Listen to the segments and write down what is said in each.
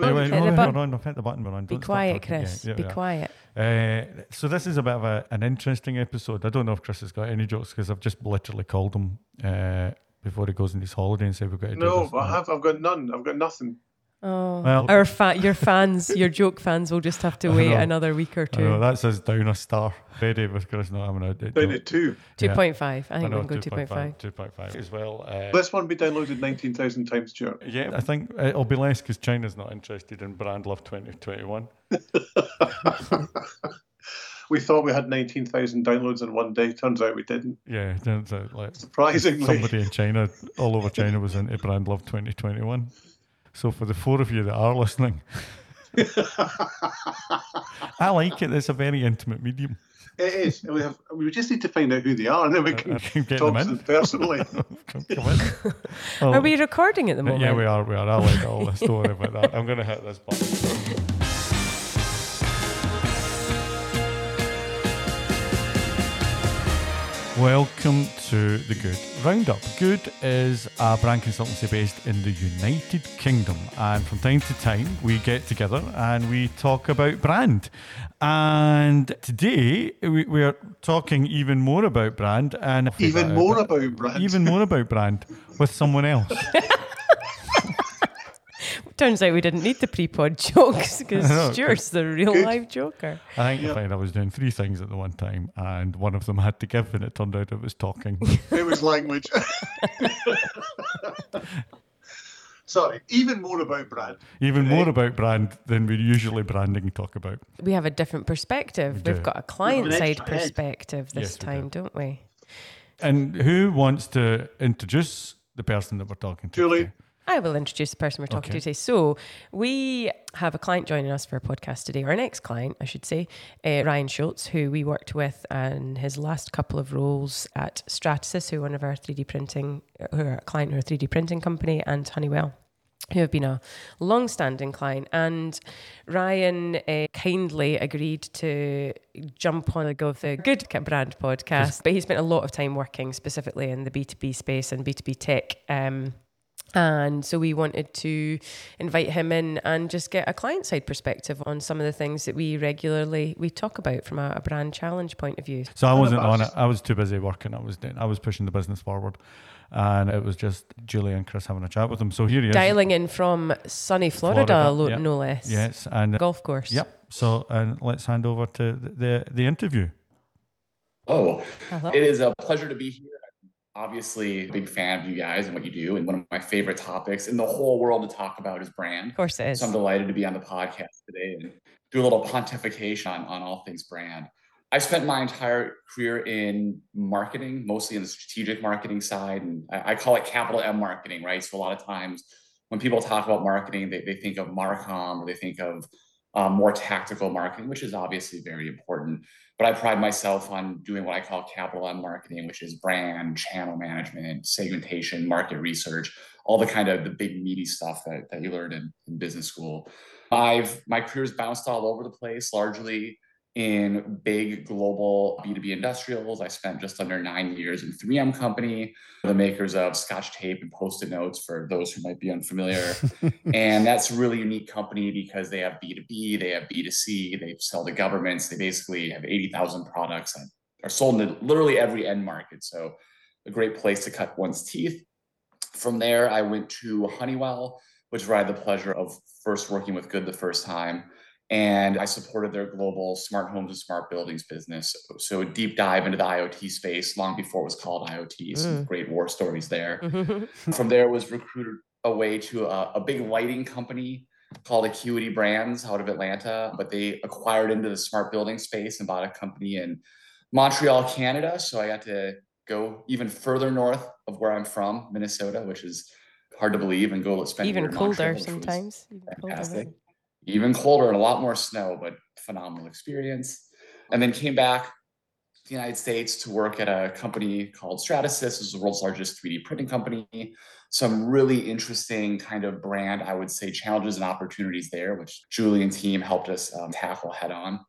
Wait, wait, Hit no, button. hold on, hit the button. Be Don't quiet, talking. Yeah, Chris. yeah, Be yeah. quiet. Uh, so this is a bit of a, an interesting episode. I don't know if Chris has got any jokes because I've just literally called him uh, before he goes on his holiday and said we've got to do No, this. I have. I've got none. I've got nothing. Oh, Well- our fa- your fans, your joke fans will just have to I wait know. another week or I know, two. that's his down a star. Ready with Chris not having a Down to two. 2.5. yeah. point five. I I think know, we can go two point five. 2.5 as well. Uh, This one be downloaded 19,000 times, Stuart. yeah, I think it'll be less because China's not interested in Brand Love 2021. We thought we had 19,000 downloads in one day. Turns out we didn't. Yeah, turns out like Surprisingly. somebody in China, all over China, was into Brand Love 2021. So for the four of you that are listening, I like it. It's a very intimate medium. It is. We have. We just need to find out who they are, and then we I can uh, can get talk them to in. them personally. Come in. Oh, Are we recording at the moment? Yeah, we are. We are. I like all the story about that. I'm going to hit this button. Welcome to the Good Roundup. Good is a brand consultancy based in the United Kingdom, and from time to time we get together and we talk about brand. And today we, we are talking even more about brand and Even more about brand. even more about brand with someone else. Turns out we didn't need the pre-pod jokes because Stuart's the real Good. live joker. I think Yeah. I found I was doing three things at the one time, and one of them I had to give, and it turned out it was talking. It was language. Sorry. Even more about brand. Even Today. more eh? about brand than we usually branding talk about. We have a different perspective. We We've got a client an side extra head. perspective this Yes, we do. time, don't we? And who wants to introduce the person that we're talking to? Julie. today? I will introduce the person we're talking Okay. to today. So, we have a client joining us for a podcast today, our next client, I should say, uh, Ryan Schultz, who we worked with in his last couple of roles at Stratasys, who are one of our 3D printing, who are a client who are a 3D printing company, and Honeywell. Who have been a long standing client. And Ryan uh, kindly agreed to jump on the Go the Good Brand podcast. But he spent a lot of time working specifically in the B2B space and B2B tech. Um, and so we wanted to invite him in and just get a client side perspective on some of the things that we regularly we talk about from a, a brand challenge point of view. So I wasn't on it. I was too busy working. I was doing. I was pushing the business forward, and it was just Julie and Chris having a chat with him. So here he is. Dialing in from sunny Florida, Florida, lo- yeah. no less. Yes, and Golf course. yep. So and let's hand over to the the, the interview. Oh, Hello. it is a pleasure to be here. Obviously a big fan of you guys and what you do. And one of my favorite topics in the whole world to talk about is brand. Of course it is. So I'm delighted to be on the podcast today and do a little pontification on, on all things brand. I spent my entire career in marketing, mostly in the strategic marketing side. And I, I call it capital M marketing, right? So a lot of times when people talk about marketing, they, they think of Marcom or they think of um, more tactical marketing, which is obviously very important. But I pride myself on doing what I call capital M marketing, which is brand, channel management, segmentation, market research, all the kind of the big meaty stuff that, that you learn in, in business school. I've my career's bounced all over the place, largely in big global B2B industrials. I spent just under nine years in 3M Company, the makers of Scotch tape and post-it notes for those who might be unfamiliar. and that's a really unique company because they have B2B, they have B2C, they sell to governments. They basically have 80,000 products that are sold in literally every end market. So a great place to cut one's teeth. From there, I went to Honeywell, which is where I had the pleasure of first working with Good the first time. And I supported their global smart homes and smart buildings business. So a deep dive into the IoT space long before it was called IoT. Some Mm. great war stories there. From there, was recruited away to a, a big lighting company called Acuity Brands out of Atlanta, but they acquired into the smart building space and bought a company in Montreal, Canada. So I got to go even further north of where I'm from, Minnesota, which is hard to believe, and go spend Even colder Montreal, sometimes. Even colder? Even colder and a lot more snow, but phenomenal experience. And then came back to the United States to work at a company called Stratasys. This is the world's largest 3D printing company. Some really interesting kind of brand, I would say, challenges and opportunities there, which Julie and team helped us um, tackle head on.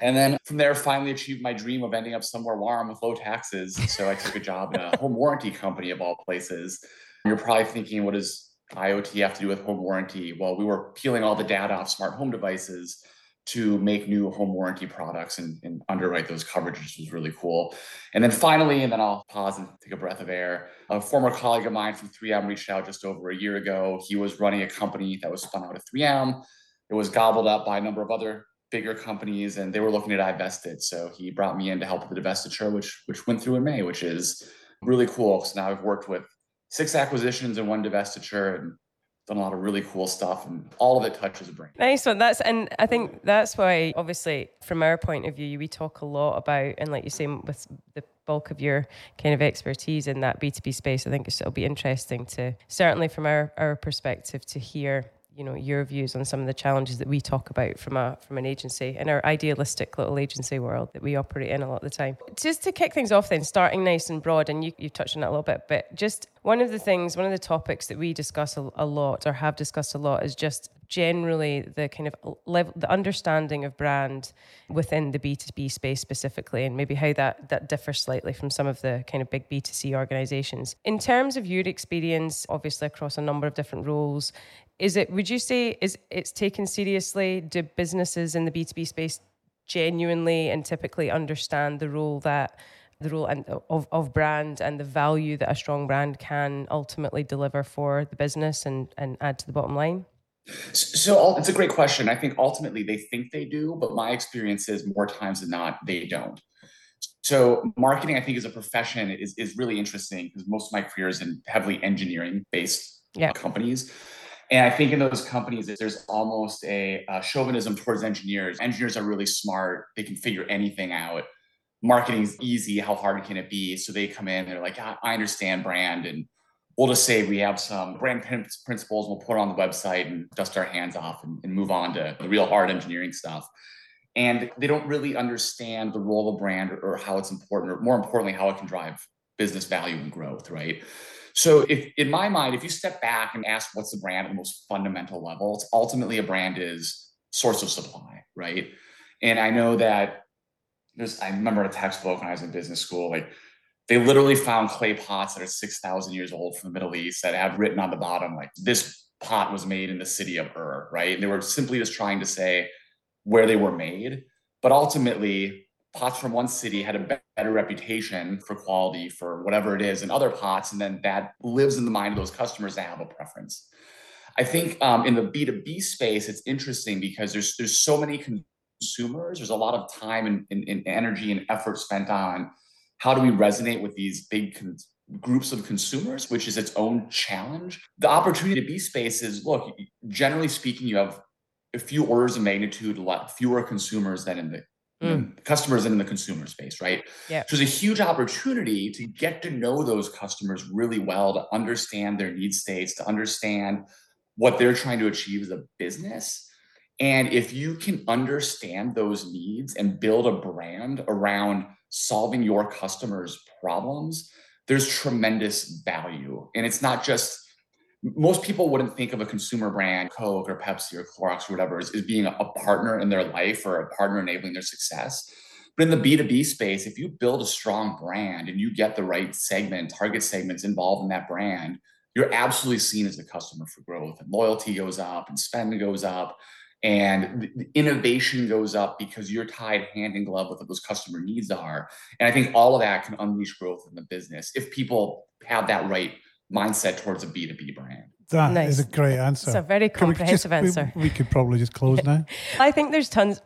And then from there, finally achieved my dream of ending up somewhere warm with low taxes. So I took a job in a home warranty company of all places. You're probably thinking, what does IoT have to do with home warranty? Well, we were peeling all the data off smart home devices to make new home warranty products and, and, underwrite those coverages was really cool. And then finally, and then I'll pause and take a breath of air. A former colleague of mine from 3M reached out just over a year ago. He was running a company that was spun out of 3M. It was gobbled up by a number of other bigger companies, and they were looking to divest it. So he brought me in to help with the divestiture, which which went through in May, which is really cool. So now I've worked with six acquisitions and one divestiture, and done a lot of really cool stuff and all of it touches a brain. Nice one. That's and I think that's why obviously from our point of view we talk a lot about and like you say with the bulk of your kind of expertise in that B2B space, I think it'll be interesting to certainly from our, our perspective to hear you know your views on some of the challenges that we talk about from a from an agency in our idealistic little agency world that we operate in a lot of the time. Just to kick things off, then starting nice and broad, and you you touched on that a little bit, but just one of the things, one of the topics that we discuss a, a lot or have discussed a lot is just generally the kind of level, the understanding of brand within the B2B space specifically, and maybe how that, that differs slightly from some of the kind of big B2C organizations. In terms of your experience, obviously across a number of different roles, is it, would you say, is it's taken seriously? Do businesses in the B2B space genuinely and typically understand the role that the role and of, of brand and the value that a strong brand can ultimately deliver for the business and, and add to the bottom line? So it's a great question. I think ultimately they think they do, but my experience is more times than not they don't. So marketing, I think, as a profession is is really interesting because most of my career is in heavily engineering based yeah. companies. And I think in those companies, there's almost a, a chauvinism towards engineers. Engineers are really smart; they can figure anything out. Marketing is easy. How hard can it be? So they come in, they're like, I, I understand brand and we'll just say we have some brand principles, we'll put on the website and dust our hands off and, and move on to the real hard engineering stuff. And they don't really understand the role of brand or, or how it's important, or more importantly, how it can drive business value and growth, right? So, if in my mind, if you step back and ask what's the brand at the most fundamental level, it's ultimately a brand is source of supply, right? And I know that there's, I remember a textbook when I was in business school, like they literally found clay pots that are 6,000 years old from the Middle East that have written on the bottom, like, this pot was made in the city of Ur, right? And they were simply just trying to say where they were made. But ultimately, pots from one city had a better reputation for quality for whatever it is in other pots. And then that lives in the mind of those customers that have a preference. I think um, in the B2B space, it's interesting because there's there's so many consumers. There's a lot of time and, and, and energy and effort spent on how do we resonate with these big con- groups of consumers, which is its own challenge. The opportunity to be space is look, generally speaking, you have a few orders of magnitude fewer consumers than in the mm. customers than in the consumer space, right? Yeah. So there's a huge opportunity to get to know those customers really well, to understand their need states, to understand what they're trying to achieve as a business. And if you can understand those needs and build a brand around solving your customers' problems, there's tremendous value. And it's not just most people wouldn't think of a consumer brand, Coke or Pepsi or Clorox or whatever, as, as being a, partner in their life or a partner enabling their success. But in the B2B space, if you build a strong brand and you get the right segment, target segments involved in that brand, you're absolutely seen as a customer for growth and loyalty goes up and spend goes up and the innovation goes up because you're tied hand in glove with what those customer needs are. And I think all of that can unleash growth in the business if people have that right mindset towards a B2B brand. That nice. is a great answer. It's a very comprehensive just, answer. We, we, could probably just close now. I think there's tons.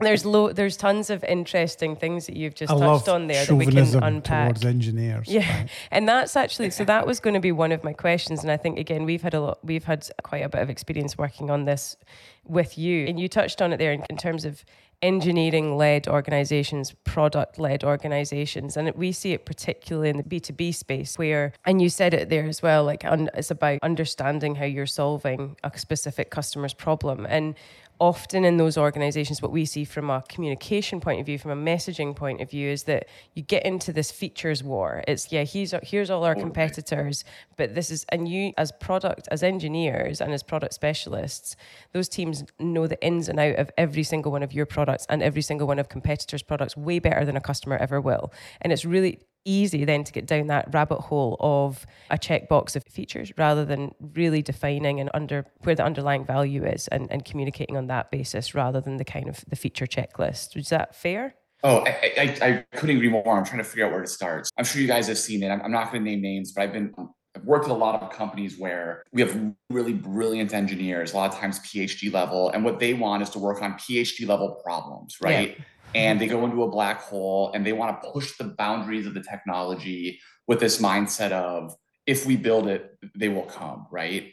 there's lo- There's tons of interesting things that you've just I touched on there that we can unpack. Towards engineers, yeah, right? and that's actually so. That was going to be one of my questions, and I think again we've had a lot. We've had quite a bit of experience working on this with you, and you touched on it there in, in terms of engineering led organizations, product led organizations. And we see it particularly in the B2B space where, and you said it there as well, like un, it's about understanding how you're solving a specific customer's problem. And often in those organizations, what we see from a communication point of view, from a messaging point of view, is that you get into this features war. It's, yeah, here's, here's all our competitors, but this is, and you as product, as engineers and as product specialists, those teams know the ins and out of every single one of your products and every single one of competitors' products way better than a customer ever will. And it's really, easy then to get down that rabbit hole of a checkbox of features rather than really defining and under where the underlying value is and, and communicating on that basis rather than the kind of the feature checklist. Is that fair? Oh, I, I, I couldn't agree more. I'm trying to figure out where to start. I'm sure you guys have seen it. I'm, I'm not going to name names, but I've been I've worked with a lot of companies where we have really brilliant engineers, a lot of times PhD level, and what they want is to work on PhD level problems, right? Yeah. And they mm-hmm. go into a black hole and they want to push the boundaries of the technology with this mindset of if we build it, they will come, right?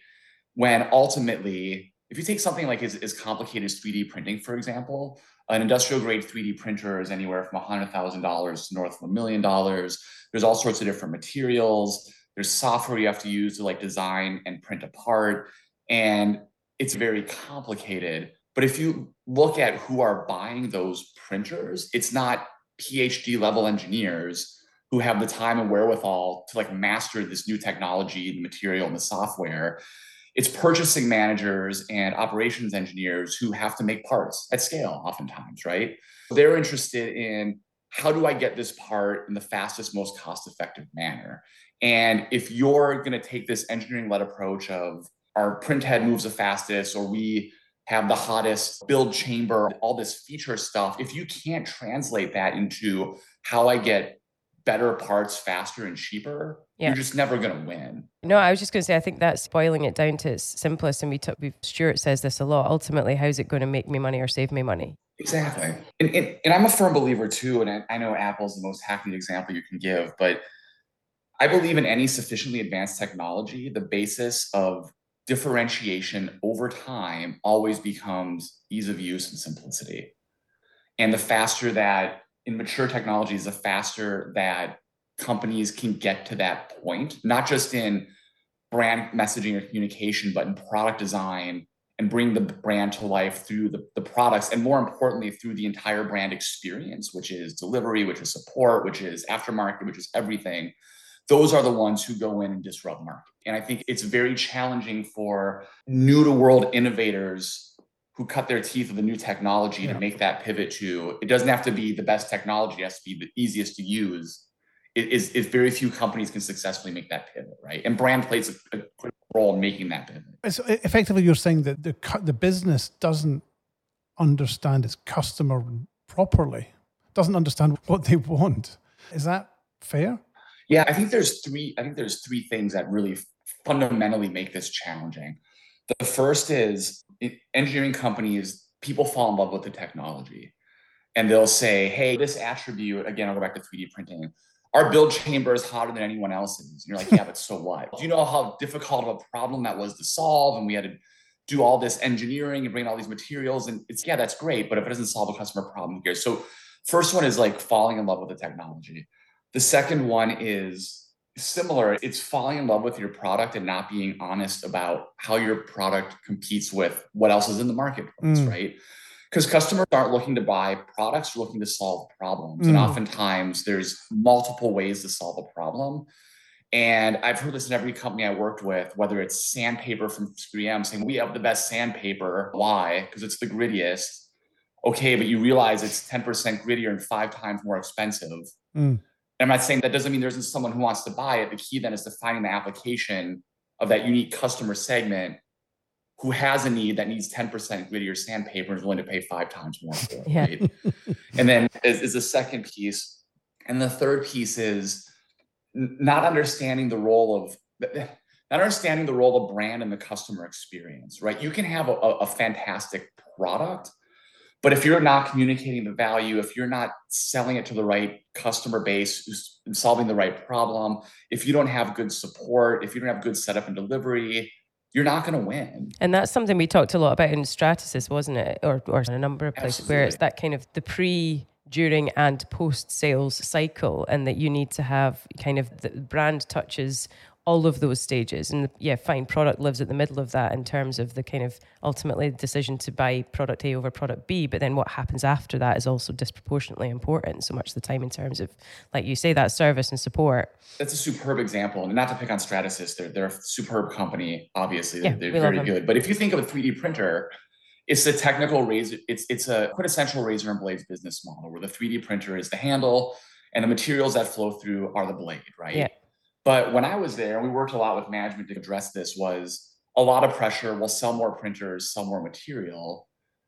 When ultimately, if you take something like as, as complicated as 3D printing, for example, an industrial grade 3D printer is anywhere from $100,000 to north of a million dollars. There's all sorts of different materials there's software you have to use to like design and print a part. And it's very complicated. But if you look at who are buying those printers, it's not PhD level engineers who have the time and wherewithal to like master this new technology, the material, and the software. It's purchasing managers and operations engineers who have to make parts at scale, oftentimes, right? They're interested in how do I get this part in the fastest, most cost effective manner? And if you're going to take this engineering led approach of our print head moves the fastest, or we have the hottest build chamber, all this feature stuff, if you can't translate that into how I get better parts faster and cheaper, yeah. you're just never going to win. No, I was just going to say, I think that's boiling it down to its simplest. And we took, Stuart says this a lot. Ultimately, how's it going to make me money or save me money? Exactly. And, and, and I'm a firm believer too. And I, I know Apple's the most hackneyed example you can give, but I believe in any sufficiently advanced technology, the basis of differentiation over time always becomes ease of use and simplicity. And the faster that in mature technologies, the faster that companies can get to that point, not just in brand messaging or communication, but in product design and bring the brand to life through the, the products and more importantly through the entire brand experience which is delivery which is support which is aftermarket which is everything those are the ones who go in and disrupt market. And I think it's very challenging for new to world innovators who cut their teeth with a new technology yeah. to make that pivot to it doesn't have to be the best technology, it has to be the easiest to use. It is it, very few companies can successfully make that pivot, right? And brand plays a, a critical role in making that pivot. So effectively, you're saying that the the business doesn't understand its customer properly, doesn't understand what they want. Is that fair? Yeah, I think there's three. I think there's three things that really fundamentally make this challenging. The first is engineering companies. People fall in love with the technology, and they'll say, "Hey, this attribute again." I'll go back to 3D printing. Our build chamber is hotter than anyone else's. And you're like, yeah, but so what? Do you know how difficult of a problem that was to solve? And we had to do all this engineering and bring all these materials. And it's yeah, that's great, but if it doesn't solve a customer problem here, so first one is like falling in love with the technology. The second one is similar. It's falling in love with your product and not being honest about how your product competes with what else is in the marketplace, mm. right? Because customers aren't looking to buy products, they're looking to solve problems. Mm. And oftentimes there's multiple ways to solve a problem. And I've heard this in every company I worked with, whether it's sandpaper from 3M saying, we have the best sandpaper. Why? Because it's the grittiest. Okay, but you realize it's 10% grittier and five times more expensive. Mm. I'm not saying that doesn't mean there isn't someone who wants to buy it. The key then is defining the application of that unique customer segment who has a need that needs 10% grittier sandpaper and is willing to pay five times more for it. Yeah. Right? and then is, is the second piece. And the third piece is not understanding the role of not understanding the role of brand and the customer experience, right? You can have a, a fantastic product, but if you're not communicating the value, if you're not selling it to the right customer base who's solving the right problem, if you don't have good support, if you don't have good setup and delivery, you're not going to win. And that's something we talked a lot about in Stratasys, wasn't it? Or, or in a number of places Absolutely. where it's that kind of the pre during and post sales cycle and that you need to have kind of the brand touches all of those stages. And yeah, fine, product lives at the middle of that in terms of the kind of ultimately decision to buy product A over product B. But then what happens after that is also disproportionately important. So much of the time in terms of, like you say, that service and support. That's a superb example. And not to pick on Stratasys, they're, they're a superb company, obviously. Yeah, they're, they're very good. But if you think of a 3D printer, it's the technical razor, it's it's a quintessential razor and blades business model where the 3D printer is the handle and the materials that flow through are the blade, right? Yeah. But when I was there, we worked a lot with management to address this was a lot of pressure. We'll sell more printers, sell more material.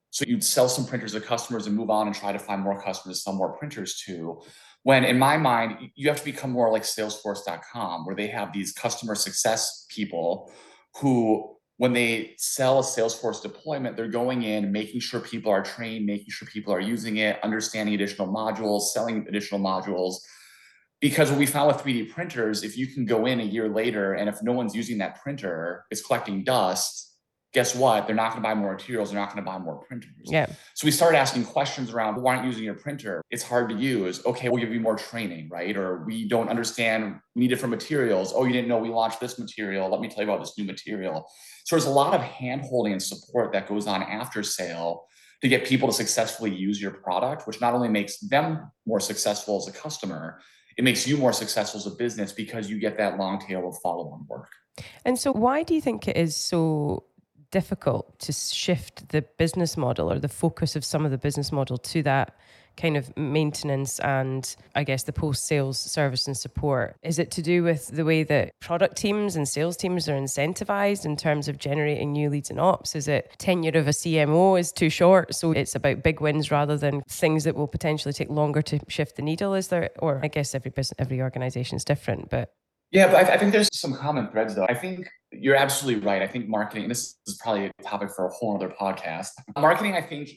So you'd sell some printers to customers and move on and try to find more customers to sell more printers to. When in my mind, you have to become more like Salesforce.com, where they have these customer success people who when they sell a Salesforce deployment, they're going in, making sure people are trained, making sure people are using it, understanding additional modules, selling additional modules. Because what we found with 3D printers, if you can go in a year later and if no one's using that printer, it's collecting dust, guess what? They're not going to buy more materials. They're not going to buy more printers. Yeah. So we started asking questions around why aren't you using your printer? It's hard to use. Okay, we'll give you more training, right? Or we don't understand, we need different materials. Oh, you didn't know we launched this material. Let me tell you about this new material. So there's a lot of hand holding and support that goes on after sale to get people to successfully use your product, which not only makes them more successful as a customer, it makes you more successful as a business because you get that long tail of follow on work. And so, why do you think it is so difficult to shift the business model or the focus of some of the business model to that kind of maintenance and I guess the post sales service and support? Is it to do with the way that product teams and sales teams are incentivized in terms of generating new leads and ops? Is it tenure of a CMO is too short? So it's about big wins rather than things that will potentially take longer to shift the needle? Is there, or I guess every business, every organization is different, but yeah, but I, I, think there's some common threads though. I think you're absolutely right. I think marketing, this is probably a topic for a whole other podcast. Marketing, I think,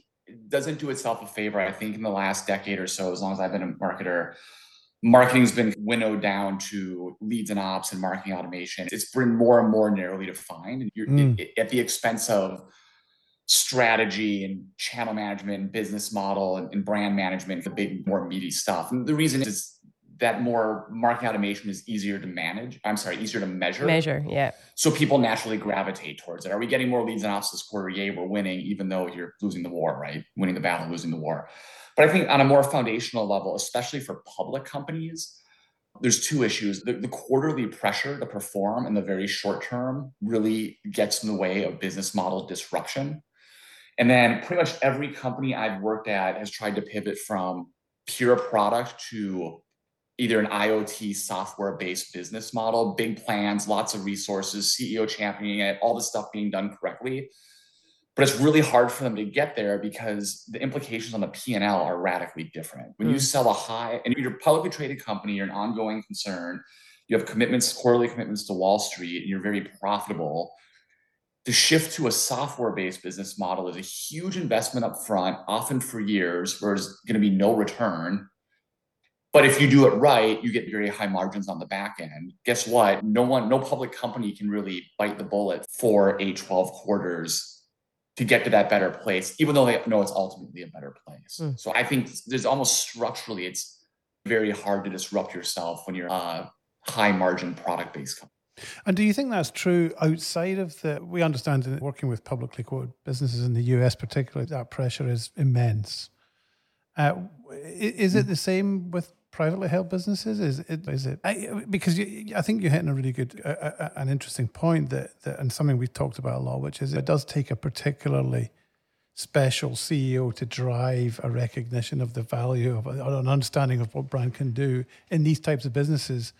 doesn't do itself a favor. I think in the last decade or so, as long as I've been a marketer, marketing's been winnowed down to leads and ops and marketing automation. It's been more and more narrowly defined and you're mm. it, at the expense of strategy and channel management and business model and, and brand management, the big, more meaty stuff. And the reason is that more marketing automation is easier to manage. I'm sorry, easier to measure. Measure, yeah. So people naturally gravitate towards it. Are we getting more leads and ops this quarter? Yay, we're winning, even though you're losing the war, right? Winning the battle, losing the war. But I think on a more foundational level, especially for public companies, there's two issues. The, the, quarterly pressure to perform in the very short term really gets in the way of business model disruption. And then pretty much every company I've worked at has tried to pivot from pure product to either an IoT software based business model, big plans, lots of resources, CEO championing it, all the stuff being done correctly. But it's really hard for them to get there because the implications on the P&L are radically different. When mm. you sell a high, and you're a publicly traded company, you're an ongoing concern, you have commitments, quarterly commitments to Wall Street, and you're very profitable. The shift to a software based business model is a huge investment up front, often for years, where there's going to be no return but if you do it right, you get very high margins on the back end. Guess what? No one, no public company can really bite the bullet for a 12 quarters to get to that better place, even though they know it's ultimately a better place. Mm. So I think there's almost structurally, it's very hard to disrupt yourself when you're a high margin product based company. And do you think that's true outside of the? We understand that working with publicly quoted businesses in the US, particularly, that pressure is immense. Uh, is it the same with privately held businesses? Is it? Is it? I, because you, I think you're hitting a really good, uh, an interesting point that, that, and something we've talked about a lot, which is it does take a particularly special CEO to drive a recognition of the value of an understanding of what brand can do in these types of businesses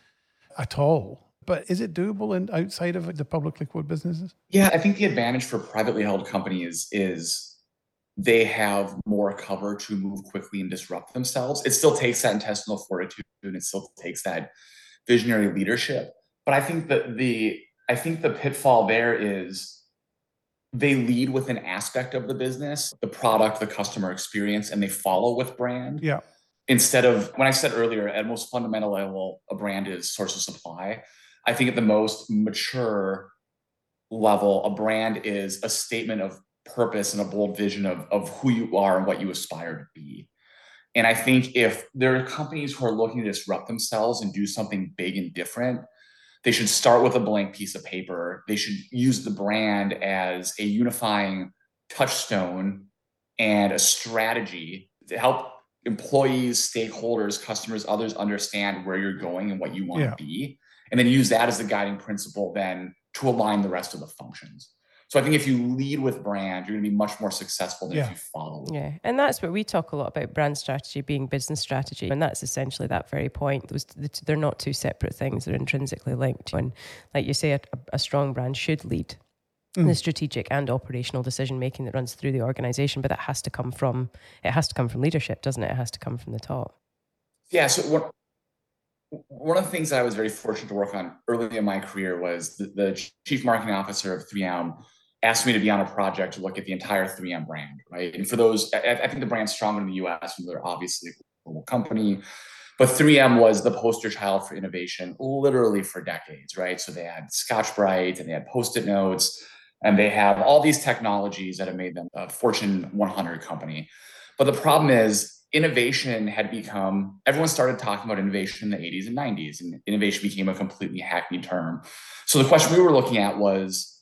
at all. But is it doable in outside of the publicly quoted businesses? Yeah, I think the advantage for privately held companies is they have more cover to move quickly and disrupt themselves. It still takes that intestinal fortitude and it still takes that visionary leadership. But I think that the I think the pitfall there is they lead with an aspect of the business, the product, the customer experience, and they follow with brand. Yeah. Instead of when I said earlier, at most fundamental level, a brand is source of supply. I think at the most mature level, a brand is a statement of purpose and a bold vision of, of who you are and what you aspire to be. And I think if there are companies who are looking to disrupt themselves and do something big and different, they should start with a blank piece of paper. They should use the brand as a unifying touchstone and a strategy to help employees, stakeholders, customers, others understand where you're going and what you want yeah. to be. And then use that as the guiding principle then to align the rest of the functions. So I think if you lead with brand, you're going to be much more successful than Yeah. if you follow. Yeah, and that's what we talk a lot about brand strategy being business strategy, and that's essentially that very point. Those they're not two separate things; they're intrinsically linked. And like you say, a, a strong brand should lead mm. the strategic and operational decision making that runs through the organization, but that has to come from it has to come from leadership, doesn't it? It has to come from the top. Yeah. So one, one of the things that I was very fortunate to work on early in my career was the, the chief marketing officer of 3M asked me to be on a project to look at the entire 3M brand, right? And for those, I, I think the brand's stronger in the US, and they're obviously a global company. But 3M was the poster child for innovation literally for decades, right? So they had Scotch Brite and they had Post-it notes, and they have all these technologies that have made them a Fortune 100 company. But the problem is innovation had become everyone started talking about innovation in the 80s and 90s, and innovation became a completely hackneyed term. So the question we were looking at was,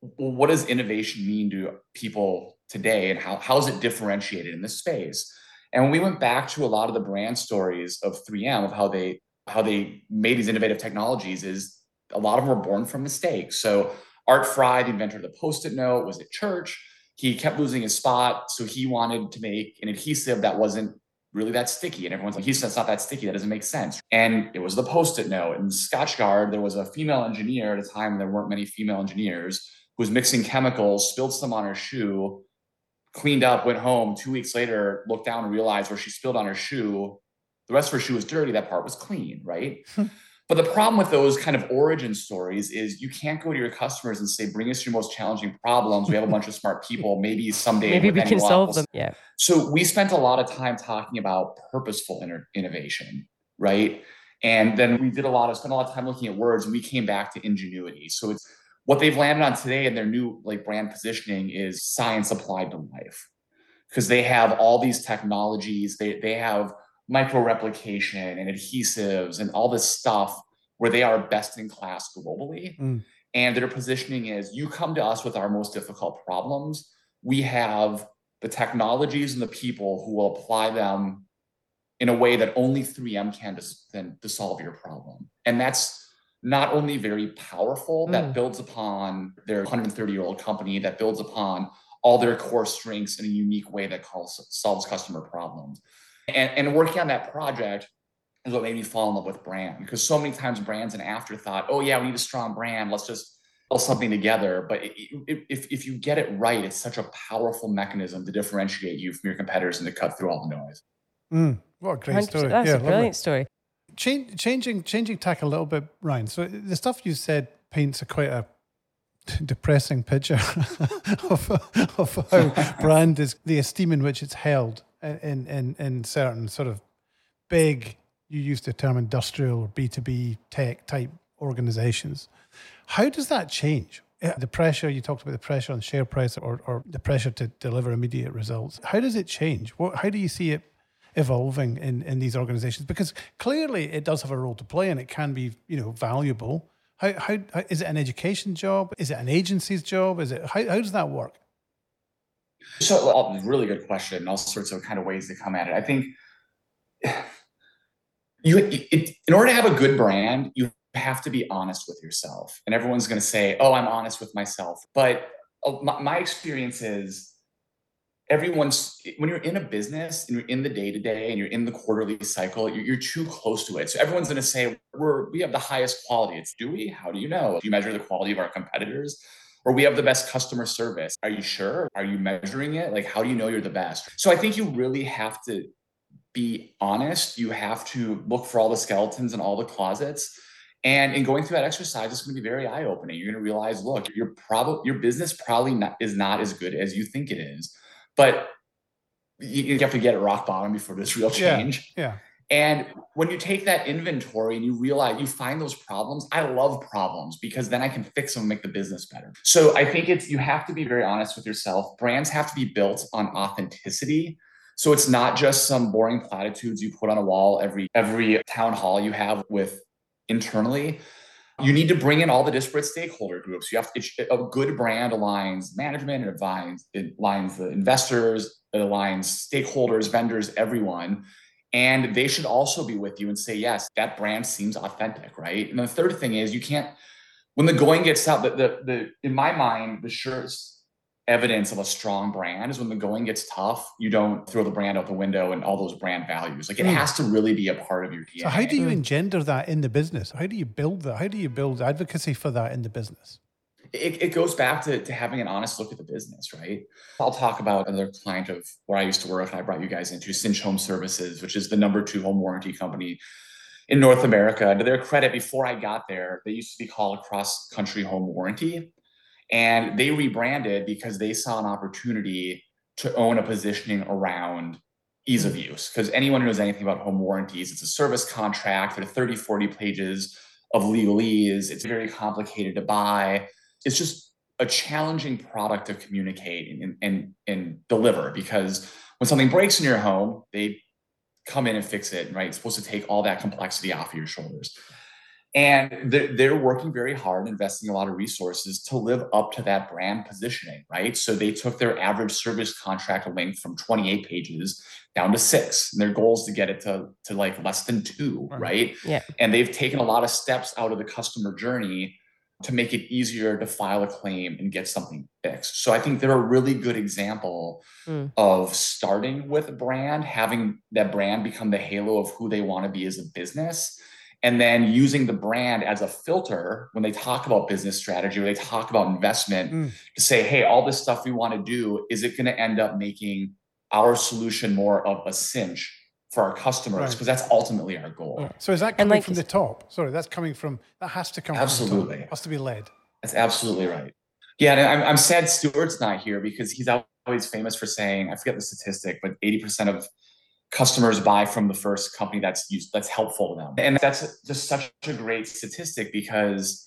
what does innovation mean to people today, and how how is it differentiated in this space? And when we went back to a lot of the brand stories of 3M of how they how they made these innovative technologies, is a lot of them were born from mistakes. So Art Fry, the inventor of the Post-it note, was at church. He kept losing his spot, so he wanted to make an adhesive that wasn't really that sticky. And everyone's like, he said it's not that sticky. That doesn't make sense. And it was the Post-it note. And Scotchgard, there was a female engineer at a time when there weren't many female engineers was mixing chemicals, spilled some on her shoe, cleaned up, went home. Two weeks later, looked down and realized where she spilled on her shoe. The rest of her shoe was dirty. That part was clean, right? But the problem with those kind of origin stories is you can't go to your customers and say, bring us your most challenging problems. We have a bunch of smart people. Maybe someday Maybe we can solve them. Yeah. so we spent a lot of time talking about purposeful inter- innovation, right? And then we did a lot of spent a lot of time looking at words, and we came back to ingenuity. So it's what they've landed on today in their new like brand positioning is science applied to life, because they have all these technologies. They they have micro replication and adhesives and all this stuff where they are best in class globally. Mm. And their positioning is you come to us with our most difficult problems. We have the technologies and the people who will apply them in a way that only 3M can to, then to solve your problem. And that's not only very powerful, that Mm. builds upon their 130 year old company, that builds upon all their core strengths in a unique way that calls, solves customer problems. And, and working on that project is what made me fall in love with brand because so many times brands an afterthought. Oh yeah, we need a strong brand. Let's just pull something together. But it, it, if if you get it right, it's such a powerful mechanism to differentiate you from your competitors and to cut through all the noise. Mm, what a great 100%. story. That's yeah, a lovely. brilliant story. Change, changing changing tack a little bit, Ryan. So the stuff you said paints a quite a depressing picture of, of how brand is the esteem in which it's held in, in in certain sort of big you used the term industrial or B2B tech type organizations. How does that change? Uh, The pressure, you talked about the pressure on share price or, or the pressure to deliver immediate results. How does it change? What, how do you see it evolving in, in these organizations? Because clearly it does have a role to play and it can be, you know, valuable. How, how, how is it an education job? Is it an agency's job? Is it how, how does that work? So, well, really good question. All sorts of kind of ways to come at it. I think you, it, in order to have a good brand, you have to be honest with yourself. And everyone's going to say, "Oh, I'm honest with myself." But uh, my, my experience is, everyone's when you're in a business and you're in the day to day and you're in the quarterly cycle, you're, you're too close to it. So everyone's going to say, "We're we have the highest quality." It's do we? How do you know? Do you measure the quality of our competitors? or we have the best customer service. Are you sure? Are you measuring it? Like, how do you know you're the best? So I think you really have to be honest. You have to look for all the skeletons in all the closets. And in going through that exercise, it's going to be very eye opening. You're going to realize, look, your probably your business probably not, is not as good as you think it is, but you, you have to get it rock bottom before there's real change. Yeah. And when you take that inventory and you realize you find those problems, I love problems because then I can fix them and make the business better. So I think it's you have to be very honest with yourself. Brands have to be built on authenticity. So it's not just some boring platitudes you put on a wall every every town hall you have with internally. You need to bring in all the disparate stakeholder groups. You have to, a good brand aligns management, it aligns, it aligns the investors, it aligns stakeholders, vendors, everyone. And they should also be with you and say, yes, that brand seems authentic, right? And the third thing is you can't, when the going gets tough, the, the, the in my mind, the surest evidence of a strong brand is when the going gets tough, you don't throw the brand out the window and all those brand values. Like it mm. has to really be a part of your DNA. So how do you engender that in the business? How do you build that? How do you build advocacy for that in the business? It, it goes back to, to having an honest look at the business, right? I'll talk about another client of where I used to work and I brought you guys into Cinch Home Services, which is the number two home warranty company in North America. To their credit, before I got there, they used to be called Cross Country Home Warranty. And they rebranded because they saw an opportunity to own a positioning around ease of mm. use. Because anyone who knows anything about home warranties, it's a service contract. There are 30, 40 pages of legalese. It's very complicated to buy. It's just a challenging product to communicate and, and, and deliver because when something breaks in your home, they come in and fix it, right? It's supposed to take all that complexity off of your shoulders and they're, they're, working very hard investing a lot of resources to live up to that brand positioning right so they took their average service contract length from 28 pages down to six and their goal is to get it to, to like less than two right. right yeah and they've taken a lot of steps out of the customer journey to make it easier to file a claim and get something fixed so i think they're a really good example mm. of starting with a brand having that brand become the halo of who they want to be as a business and then using the brand as a filter when they talk about business strategy or they talk about investment mm. to say hey all this stuff we want to do is it going to end up making our solution more of a cinch for our customers? Because right. that's ultimately our goal. Yeah. so is that coming like, from the top? Sorry that's coming from that has to come from absolutely. From has to be led. That's absolutely right. Yeah and I'm, I'm sad stuart's not here because he's always famous for saying i forget the statistic but 80% of customers buy from the first company that's used that's helpful to them and that's just such a great statistic because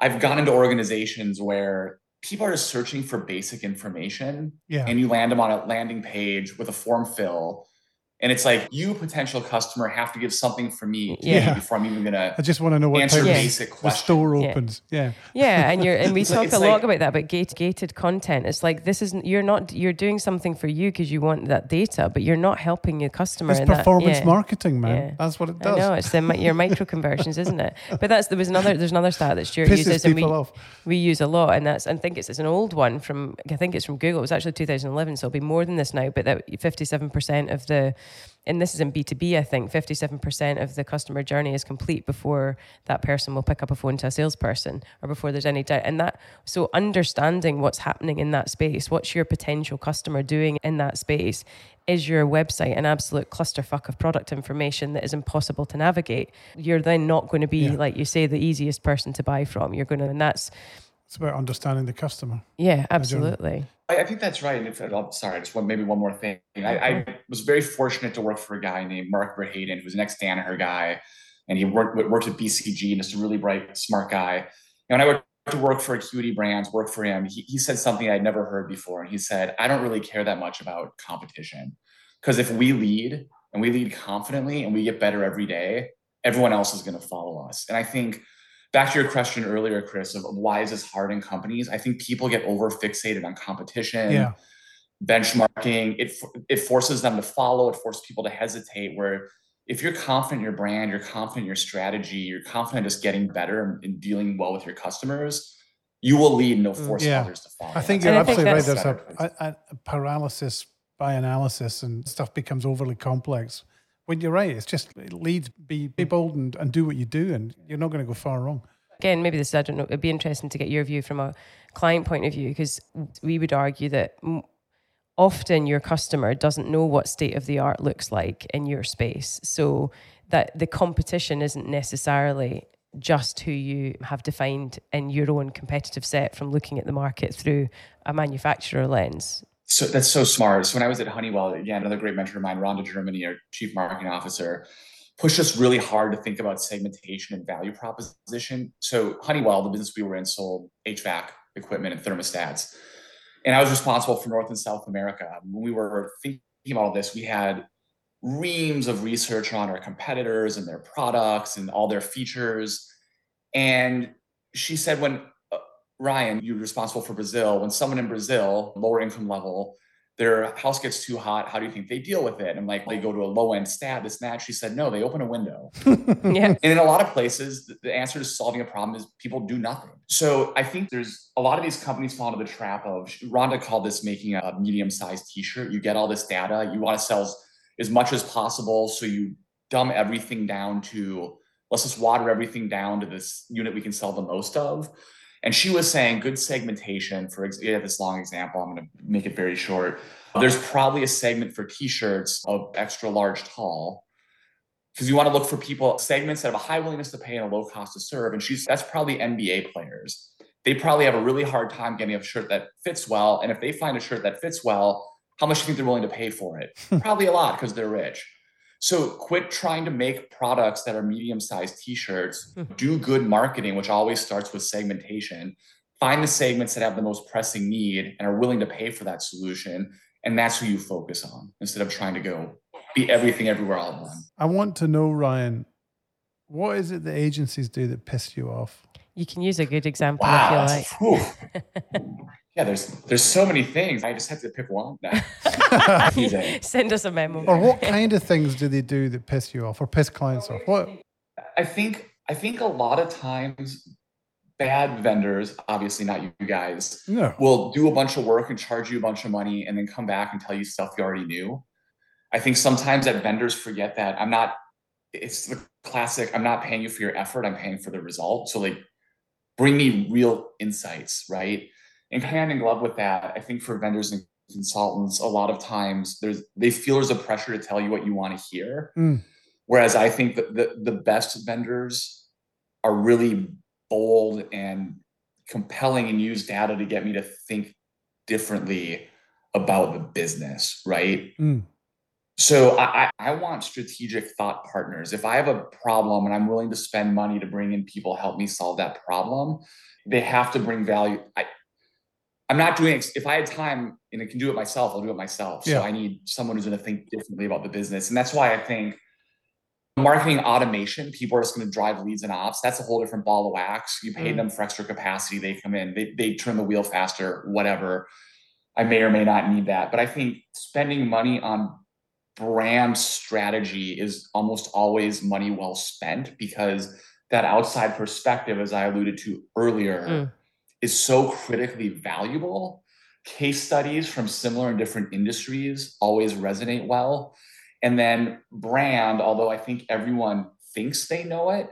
i've gone into organizations where people are just searching for basic information yeah. and you land them on a landing page with a form fill and it's like you potential customer have to give something for me yeah. before I'm even gonna. I just want to know what answer time basic the store opens. Yeah. yeah, yeah, and you're and we talk a like, lot about that, but gate, gated content. It's like this isn't you're not you're doing something for you because you want that data, but you're not helping your customer. It's performance that, yeah. marketing, man. Yeah. That's what it does. I know it's the, your micro conversions, isn't it? But that's there was another there's another stat that Stuart Pisses uses, and we off. we use a lot, and that's I think it's, it's an old one from I think it's from Google. It was actually 2011, so it'll be more than this now. But that 57 percent of the and this is in B2B, I think 57% of the customer journey is complete before that person will pick up a phone to a salesperson or before there's any doubt. And that, so understanding what's happening in that space, what's your potential customer doing in that space, is your website an absolute clusterfuck of product information that is impossible to navigate? You're then not going to be, yeah. like you say, the easiest person to buy from. You're going to, and that's, it's about understanding the customer. Yeah, absolutely. I, I think that's right. And if I'm sorry, just want maybe one more thing. I, I, was very fortunate to work for a guy named Mark Verheyden, who's an ex Danaher guy, and he worked worked at BCG, and just a really bright, smart guy. And when I went to work for Acuity Brands, work for him, he, he said something I'd never heard before. And he said, I don't really care that much about competition. Because if we lead and we lead confidently and we get better every day, everyone else is going to follow us. And I think back to your question earlier, Chris, of why is this hard in companies? I think people get over fixated on competition, yeah. benchmarking. It it forces them to follow. It forces people to hesitate. Where if you're confident in your brand, you're confident in your strategy, you're confident just getting better and dealing well with your customers, you will lead and no mm, force yeah. others to follow. I think you're absolutely right. There's a, a, a paralysis by analysis, and stuff becomes overly complex when you're right, it's just lead, be, be bold and, and do what you do, and you're not going to go far wrong. Again, maybe this, I don't know, it'd be interesting to get your view from a client point of view, because we would argue that often your customer doesn't know what state of the art looks like in your space. So that the competition isn't necessarily just who you have defined in your own competitive set from looking at the market through a manufacturer lens so that's so smart. So when I was at Honeywell, again, another great mentor of mine, Rhonda Germany, our chief marketing officer, pushed us really hard to think about segmentation and value proposition. So Honeywell, the business we were in, sold HVAC equipment and thermostats. And I was responsible for North and South America. When we were thinking about all this, we had reams of research on our competitors and their products and all their features. And she said, when Ryan, you're responsible for Brazil. When someone in Brazil, lower income level, their house gets too hot. How do you think they deal with it? And like they go to a low end stat, this and that. She said, no, they open a window. Yeah. And in a lot of places, the answer to solving a problem is people do nothing. So I think there's a lot of these companies fall into the trap of Rhonda called this making a medium sized t shirt. You get all this data, you want to sell as much as possible. So you dumb everything down to let's just water everything down to this unit we can sell the most of. And she was saying good segmentation. For example, this long example, I'm going to make it very short. There's probably a segment for t-shirts of extra large tall because you want to look for people segments that have a high willingness to pay and a low cost to serve. And she's that's probably NBA players. They probably have a really hard time getting a shirt that fits well. And if they find a shirt that fits well, how much do you think they're willing to pay for it? probably a lot because they're rich. So quit trying to make products that are medium-sized t-shirts. Mm-hmm. Do good marketing, which always starts with segmentation. Find the segments that have the most pressing need and are willing to pay for that solution. And that's who you focus on instead of trying to go be everything everywhere all at once. I want to know, Ryan, what is it the agencies do that piss you off? You can use a good example Wow. if you like. whew. yeah, there's there's so many things. I just have to pick one. now. Send us a memo. Or what kind of things do they do that piss you off or piss clients off? What? I think I think a lot of times bad vendors, obviously not you guys, No. will do a bunch of work and charge you a bunch of money and then come back and tell you stuff you already knew. I think sometimes that vendors forget that I'm not, it's the classic, I'm not paying you for your effort, I'm paying for the result. So like bring me real insights, right? And hand in glove with that, I think for vendors and consultants, a lot of times there's they feel there's a pressure to tell you what you want to hear. Mm. Whereas I think that the, the best vendors are really bold and compelling and use data to get me to think differently about the business, right? Mm. So I, I want strategic thought partners. If I have a problem and I'm willing to spend money to bring in people help me solve that problem, they have to bring value. I I'm not doing it. If I had time and I can do it myself, I'll do it myself. So Yeah. I need someone who's going to think differently about the business. And that's why I think marketing automation, people are just going to drive leads and ops. That's a whole different ball of wax. You pay Mm. them for extra capacity. They come in, they, they turn the wheel faster, whatever. I may or may not need that. But I think spending money on brand strategy is almost always money well spent because that outside perspective, as I alluded to earlier, Mm. Is so critically valuable. Case studies from similar and different industries always resonate well. And then brand, although I think everyone thinks they know it,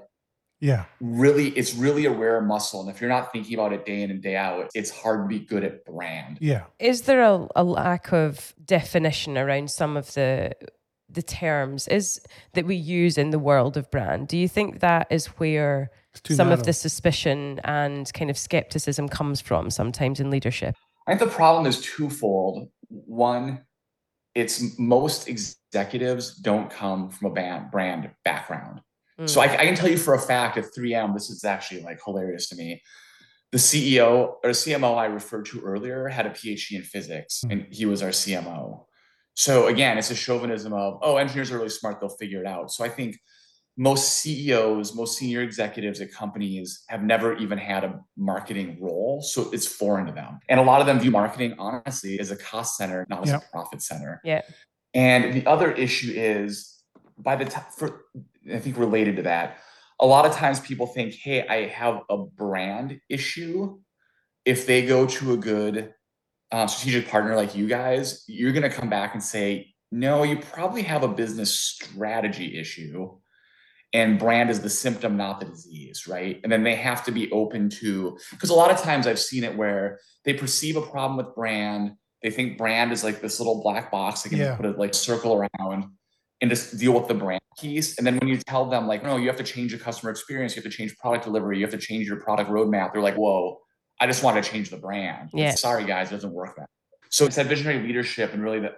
Yeah. really, it's really a rare muscle. And if you're not thinking about it day in and day out, it's hard to be good at brand. Yeah. Is there a, a lack of definition around some of the the terms is that we use in the world of brand? Do you think that is where It's too some of the suspicion and kind of skepticism comes from sometimes in leadership? I think the problem is twofold. One, it's most executives don't come from a band, brand background. Mm. So I, I can tell you for a fact at 3M, this is actually like hilarious to me. The CEO or CMO I referred to earlier had a PhD in physics, hmm. and he was our CMO. So again, it's a chauvinism of oh, engineers are really smart; they'll figure it out. So I think most CEOs, most senior executives at companies have never even had a marketing role, so it's foreign to them. And a lot of them view marketing honestly as a cost center, not as Yeah. a profit center. Yeah. And the other issue is by the time for I think related to that, a lot of times people think, hey, I have a brand issue. If they go to a good uh, strategic partner like you guys, you're going to come back and say, no, you probably have a business strategy issue. And brand is the symptom, not the disease, right? And then they have to be open to, because a lot of times I've seen it where they perceive a problem with brand. They think brand is like this little black box they can Yeah. put a like circle around and just deal with the brand piece. And then when you tell them, like, no, you have to change the customer experience, you have to change product delivery, you have to change your product roadmap, they're like, whoa, I just want to change the brand. Yeah. Sorry, guys, it doesn't work that. So it's that visionary leadership and really the,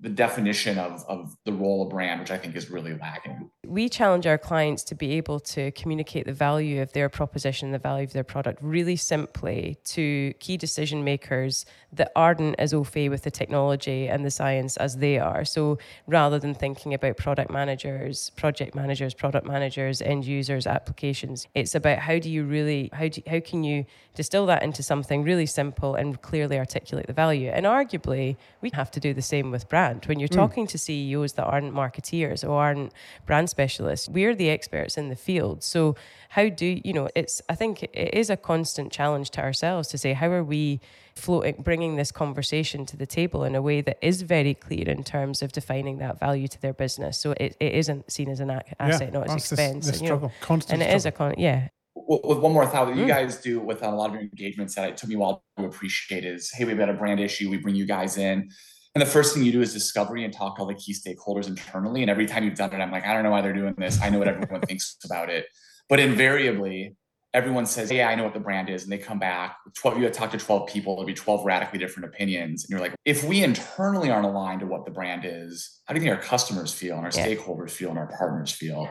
the definition of, of the role of brand, which I think is really lacking. We challenge our clients to be able to communicate the value of their proposition, the value of their product really simply to key decision makers that aren't as au fait with the technology and the science as they are. So rather than thinking about product managers, project managers, product managers, end users, applications, it's about how do you really, how, do, how can you distill that into something really simple and clearly articulate the value? And arguably, we have to do the same with brand brand. When you're mm. talking to CEOs that aren't marketeers or aren't brand specialists, we're the experts in the field. So how do you know? It's I think it is a constant challenge to ourselves to say how are we floating, bringing this conversation to the table in a way that is very clear in terms of defining that value to their business. So it, it isn't seen as an asset, yeah, not as expense. This, this struggle, know, constant and it struggle. is a con- yeah with one more thought that you mm. guys do with a lot of your engagements that it took me a while to appreciate is hey we've got a brand issue we bring you guys in and the first thing you do is discovery and talk to all the key stakeholders internally. And every time you've done it, I'm like, I don't know why they're doing this. I know what everyone thinks about it. But invariably, everyone says, Yeah, I know what the brand is. And they come back. 12, you talk to 12 people, there'll be 12 radically different opinions. And you're like, if we internally aren't aligned to what the brand is, how do you think our customers feel and our yeah. stakeholders feel and our partners feel?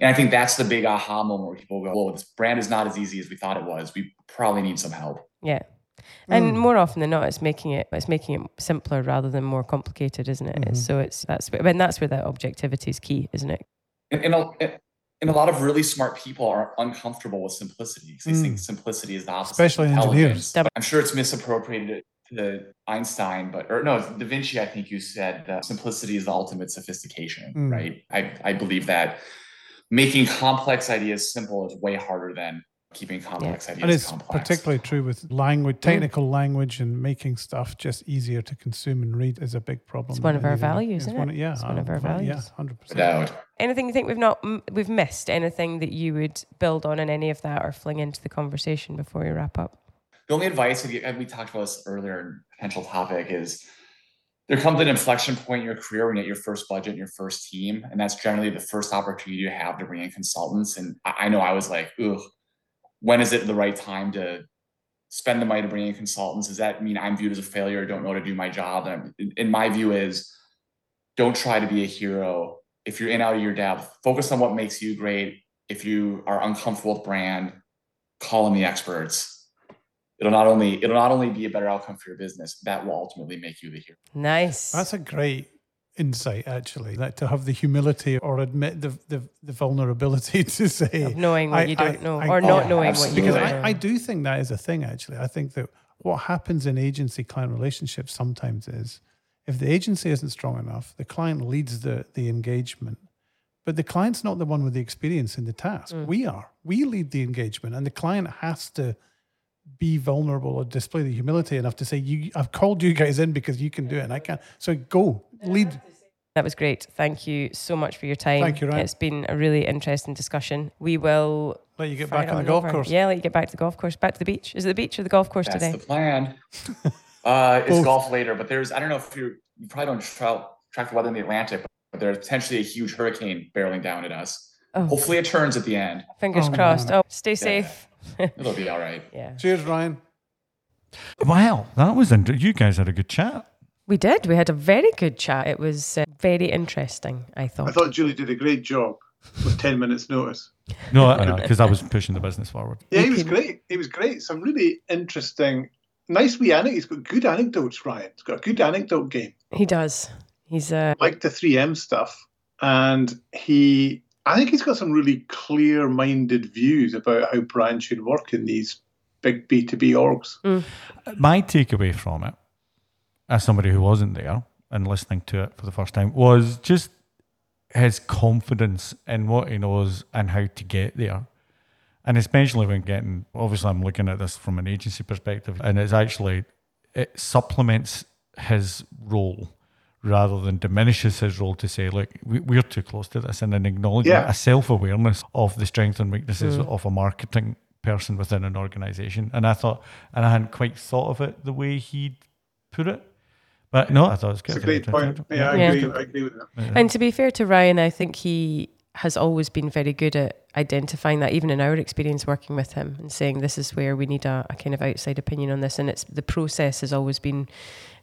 And I think that's the big aha moment where people go, Well, this brand is not as easy as we thought it was. We probably need some help. Yeah. And mm. more often than not, it's making it it's making it simpler rather than more complicated, isn't it? Mm-hmm. So it's that's I mean that's where that objectivity is key, isn't it? And, and, a, and a lot of really smart people are uncomfortable with simplicity because they mm. think simplicity is the opposite. Especially engineers. I'm sure it's misappropriated to Einstein, but or no, Da Vinci. I think you said uh, simplicity is the ultimate sophistication, mm. right? I I believe that making complex ideas simple is way harder than keeping complex yeah. ideas and it's complex. particularly true with language technical mm. language and making stuff just easier to consume and read is a big problem it's one of our values isn't one, it? yeah it's one of our values yeah 100% anything you think we've not we've missed anything that you would build on in any of that or fling into the conversation before we wrap up the only advice we talked about this earlier potential topic is there comes an inflection point in your career when you get your first budget and your first team and that's generally the first opportunity you have to bring in consultants and i know i was like ugh when is it the right time to spend the money to bring in consultants? Does that mean I'm viewed as a failure? I don't know how to do my job? And in my view is don't try to be a hero. If you're in out of your depth, focus on what makes you great. If you are uncomfortable with brand, call in the experts. It'll not only it'll not only be a better outcome for your business, that will ultimately make you the hero. Nice. That's a great insight actually like to have the humility or admit the the, the vulnerability to say of knowing what I, you don't I, know I, or not knowing what you because know. I, I do think that is a thing actually i think that what happens in agency client relationships sometimes is if the agency isn't strong enough the client leads the the engagement but the client's not the one with the experience in the task mm. we are we lead the engagement and the client has to be vulnerable or display the humility enough to say, "You, I've called you guys in because you can do it, and I can't." So go lead. That was great. Thank you so much for your time. Thank you, Ryan. It's been a really interesting discussion. We will let you get back on the golf over. course. Yeah, let you get back to the golf course. Back to the beach. Is it the beach or the golf course That's today? That's the plan. uh, it's golf later, but there's I don't know if you you probably don't tra- track the weather in the Atlantic, but there's potentially a huge hurricane barreling down at us. Oh. Hopefully, it turns at the end. Fingers oh, crossed. Oh, stay safe. It'll be all right. Yeah. Cheers, Ryan. Wow, that was interesting. You guys had a good chat. We did. We had a very good chat. It was uh, very interesting, I thought. I thought Julie did a great job with 10 minutes' notice. No, I know, because I was pushing the business forward. Yeah, he was great. He was great. Some really interesting, nice wee anecdotes. He's got good anecdotes, Ryan. He's got a good anecdote game. He does. He's uh... like the 3M stuff. And he, I think he's got some really clear minded views about how brands should work in these big B2B orgs. Mm. My takeaway from it as somebody who wasn't there and listening to it for the first time, was just his confidence in what he knows and how to get there. And especially when getting, obviously, I'm looking at this from an agency perspective, and it's actually, it supplements his role rather than diminishes his role to say, look, we, are too close to this, and an acknowledgement, yeah. a self awareness of the strengths and weaknesses mm. of a marketing person within an organization. And I thought, and I hadn't quite thought of it the way he'd put it. But no, I thought it was good. It's a great point. Yeah, I, Agree, I agree with that. Yeah. And to be fair to Ryan, I think he has always been very good at identifying that, even in our experience working with him, and saying this is where we need a, a kind of outside opinion on this. And it's the process has always been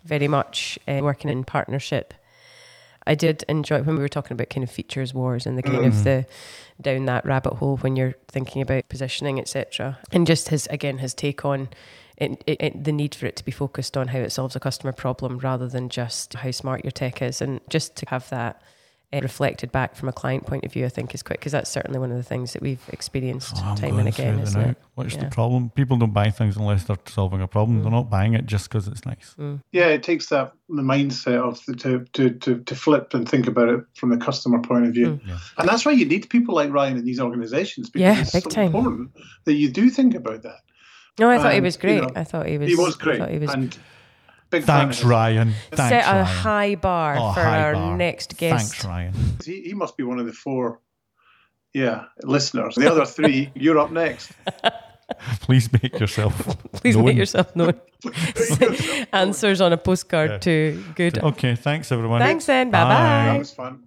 very much uh, working in partnership I did enjoy when we were talking about kind of features wars and the kind of the down that rabbit hole when you're thinking about positioning, etc. And just his again his take on it, it, it, the need for it to be focused on how it solves a customer problem rather than just how smart your tech is, and just to have that uh, reflected back from a client point of view, I think is quite because that's certainly one of the things that we've experienced Oh, time and again, isn't it? What's Yeah. the problem? People don't buy things unless they're solving a problem. They're mm. not buying it just because it's nice. Mm. Yeah, it takes that the mindset of the, to, to to to flip and think about it from the customer point of view, mm. Yeah. and that's why you need people like Ryan in these organisations because Yeah, it's big so time. important that you do think about that. No, I thought he And, was you great. know, I thought he was. he was I great, thought he was and big Thanks. Ryan. Thanks, set a Ryan. high bar Oh, for high our bar. next guest. Thanks, Ryan. He, he must be one of the four, yeah, listeners. The other three, you're up next. Please make yourself. Please known. make yourself known. Answers on a postcard Yeah. to good. Okay, thanks everyone. Thanks then. Bye Bye. That was fun.